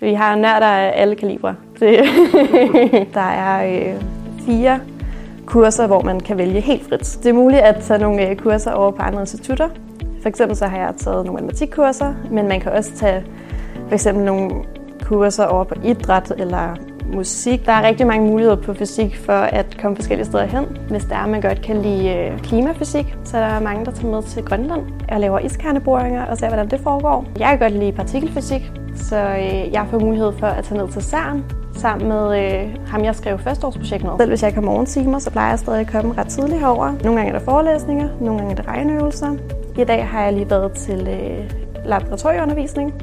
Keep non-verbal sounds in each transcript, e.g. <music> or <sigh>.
Vi har nørder af alle kalibre. Det, <laughs> der er øh, fire kurser, hvor man kan vælge helt frit. Det er muligt at tage nogle øh, kurser over på andre institutter. For eksempel så har jeg taget nogle matematikkurser, men man kan også tage for eksempel nogle kurser over på idræt eller musik. Der er rigtig mange muligheder på fysik for at komme forskellige steder hen. Hvis der er, man godt kan lide øh, klimafysik, så er der mange, der tager med til Grønland og laver iskerneboringer og ser, hvordan det foregår. Jeg kan godt lide partikelfysik, så øh, jeg får mulighed for at tage ned til CERN sammen med øh, ham, jeg skrev førsteårsprojekt med. Selv hvis jeg ikke har morgentimer, så plejer jeg stadig at komme ret tidligt herover. Nogle gange er der forelæsninger, nogle gange er der regneøvelser. I dag har jeg lige været til øh, laboratorieundervisning,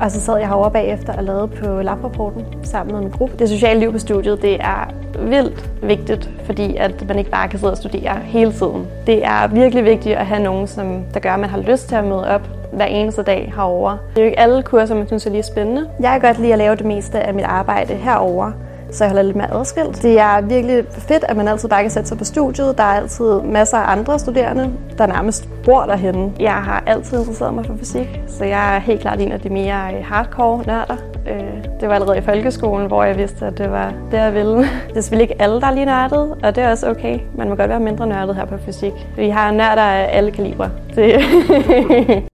og så sad jeg herovre bagefter og lavede på labrapporten sammen med min gruppe. Det sociale liv på studiet, det er vildt vigtigt, fordi at man ikke bare kan sidde og studere hele tiden. Det er virkelig vigtigt at have nogen, som, der gør, at man har lyst til at møde op hver eneste dag herover. Det er jo ikke alle kurser, man synes er lige spændende. Jeg kan godt lide at lave det meste af mit arbejde herover så jeg holder lidt mere adskilt. Det er virkelig fedt, at man altid bare kan sætte sig på studiet. Der er altid masser af andre studerende, der nærmest bor derhenne. Jeg har altid interesseret mig for fysik, så jeg er helt klart en af de mere øh, hardcore nørder. Øh, det var allerede i folkeskolen, hvor jeg vidste, at det var det, jeg ville. <laughs> Det er selvfølgelig ikke alle, der er lige nørdet, og det er også okay. Man må godt være mindre nørdet her på fysik. Vi har nørder af alle kalibre. Det <laughs>